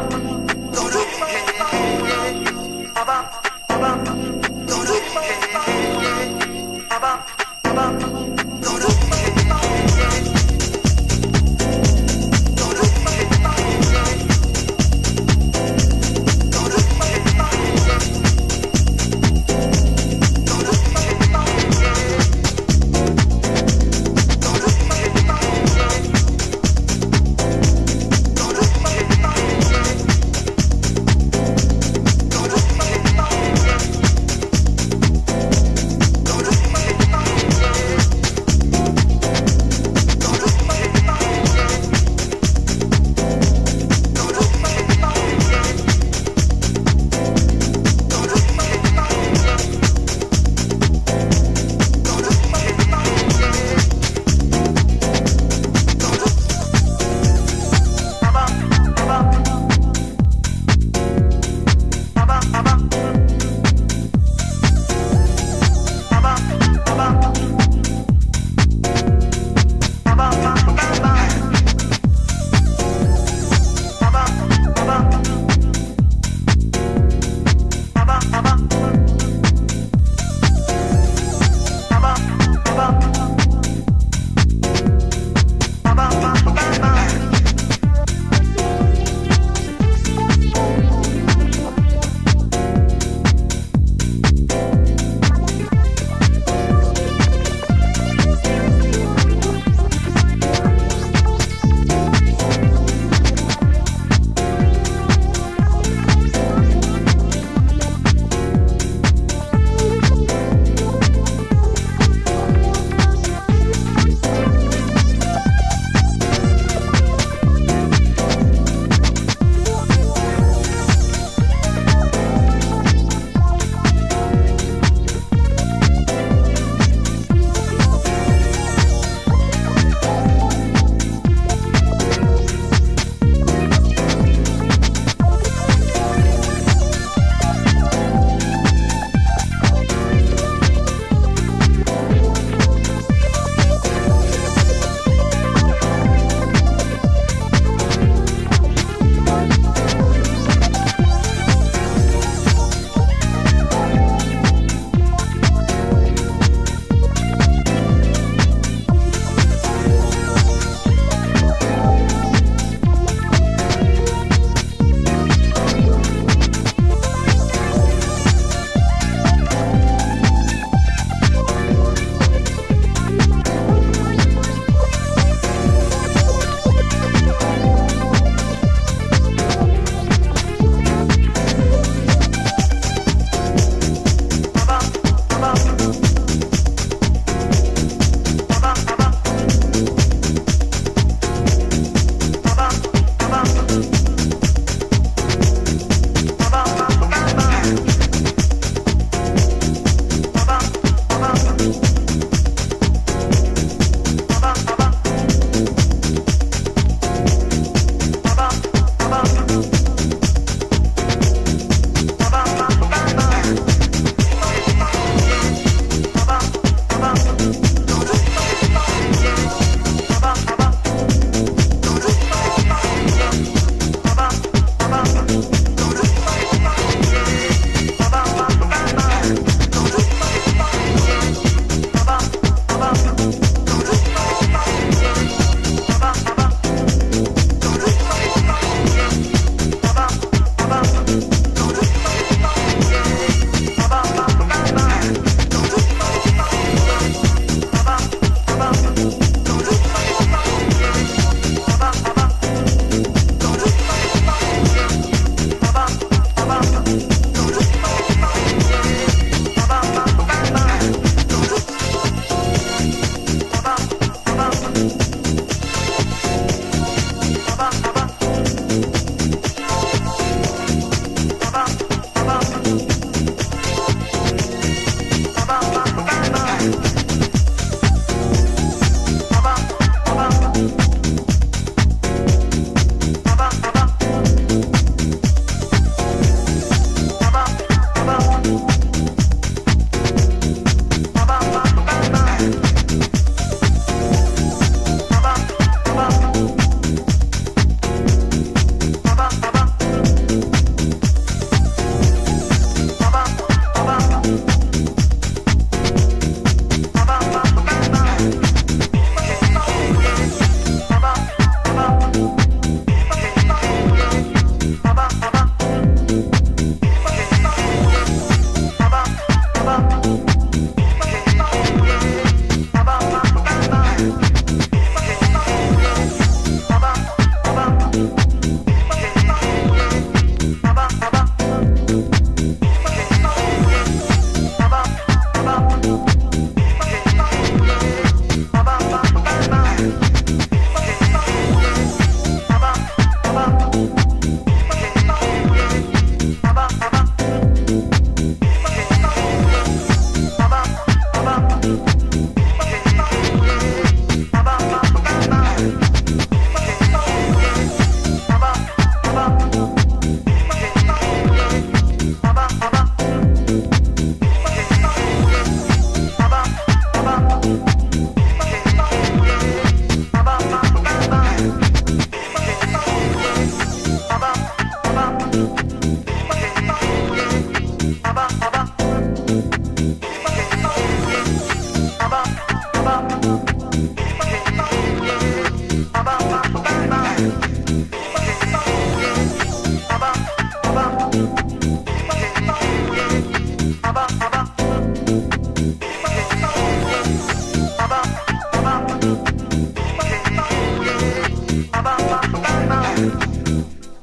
mama.